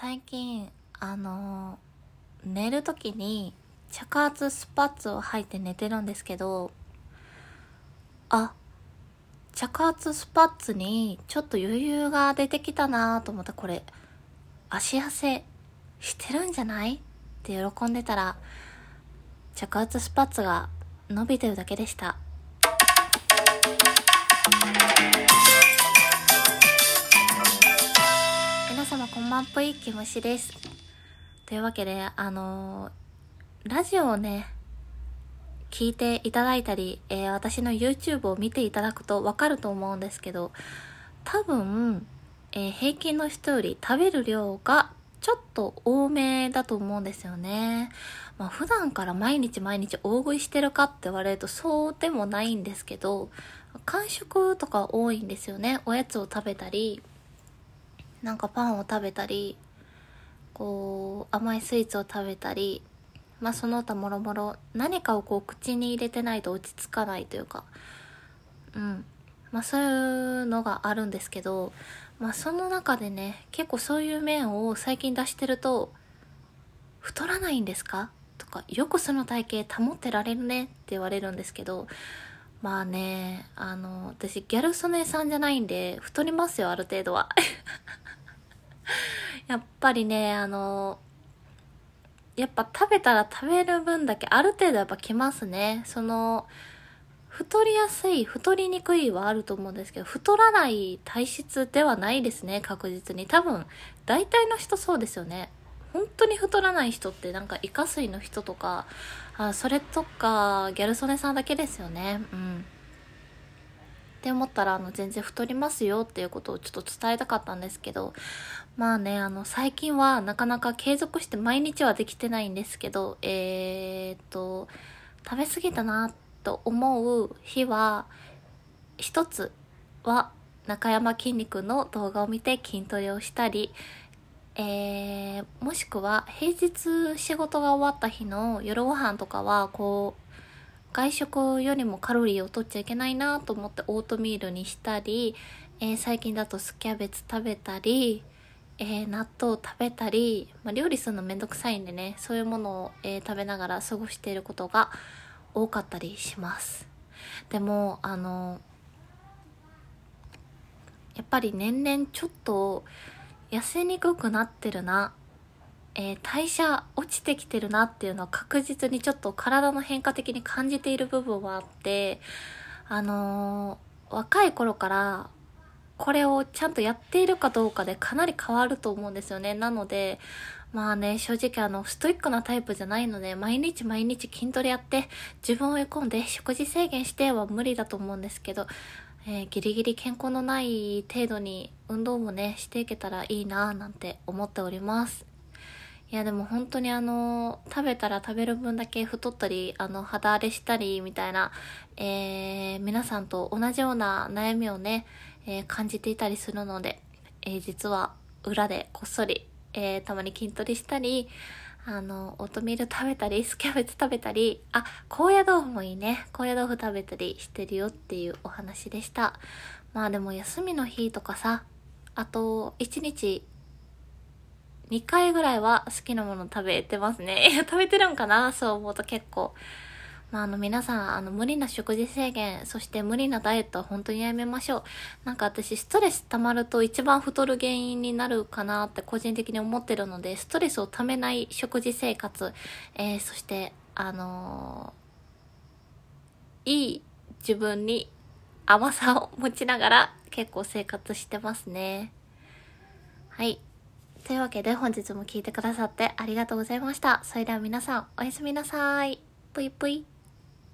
最近あの寝る時に着圧スパッツを履いて寝てるんですけどあ着圧スパッツにちょっと余裕が出てきたなと思ってこれ足痩せしてるんじゃない？って喜んでたら着圧スパッツが伸びてるだけでした。様こんばんぷいきむしですというわけであのーラジオをね聞いていただいたり、えー私の YouTube を見ていただくとわかると思うんですけど多分、えー平均の人より食べる量がちょっと多めだと思うんですよね。まあ普段から毎日毎日大食いしてるかって言われるとそうでもないんですけど、間食とか多いんですよね。おやつを食べたり、なんかパンを食べたり、こう甘いスイーツを食べたり、まあその他もろもろ何かをこう口に入れてないと落ち着かないというか、うん。まあそういうのがあるんですけど、まあその中でね、結構そういう面を最近出してると、太らないんですか？とか、よくその体型保ってられるね？って言われるんですけど、まあね、あの、私ギャル曽根さんじゃないんで、太りますよ、ある程度は。やっぱりね、あの、やっぱ食べたら食べる分だけある程度やっぱきますね。その、太りやすい、太りにくいはあると思うんですけど、太らない体質ではないですね、確実に。多分、大体の人そうですよね。本当に太らない人ってなんかイカ水の人とか、あそれとかギャル曽根さんだけですよね。うん。って思ったら、あの、全然太りますよっていうことをちょっと伝えたかったんですけど、まあね、あの、最近はなかなか継続して毎日はできてないんですけど、えーっと、食べ過ぎたなと思う日は、一つは中山きんに君の動画を見て筋トレをしたり、えー、もしくは平日仕事が終わった日の夜ご飯とかは、こう、外食よりもカロリーを取っちゃいけないなと思ってオートミールにしたり、えー最近だとスキャベツ食べたり、えー納豆食べたり、まあ、料理するのめんどくさいんでね、そういうものを、えー食べながら過ごしていることが多かったりします。でも、あの、やっぱり年々ちょっと痩せにくくなってるな、えー代謝落ちてきてるなっていうのは確実にちょっと体の変化的に感じている部分はあって、あのー若い頃からこれをちゃんとやっているかどうかでかなり変わると思うんですよね。なので、まあね、正直あの、ストイックなタイプじゃないので、毎日毎日筋トレやって、自分を追い込んで食事制限しては無理だと思うんですけど、えーギリギリ健康のない程度に運動もね、していけたらいいなぁなんて思っております。いやでも本当にあの、食べたら食べる分だけ太ったり、あの、肌荒れしたりみたいな、えー皆さんと同じような悩みをね、えー感じていたりするので、えー実は裏でこっそり、えたまに筋トレしたり、あの、オートミール食べたり、スキャベツ食べたり、あ、高野豆腐もいいね。高野豆腐食べたりしてるよっていうお話でした。まあでも休みの日とかさ、あと、1日2回ぐらいは好きなもの食べてますね。いや、食べてるんかな？そう思うと結構。まあ、あの、皆さん、あの、無理な食事制限、そして無理なダイエットは本当にやめましょう。なんか私、ストレス溜まると一番太る原因になるかなって個人的に思ってるので、ストレスを溜めない食事生活、えー、そして、あのーいい自分に甘さを持ちながら結構生活してますね。はい。というわけで本日も聞いてくださってありがとうございました。それでは皆さんおやすみなさい。ぷいぷい。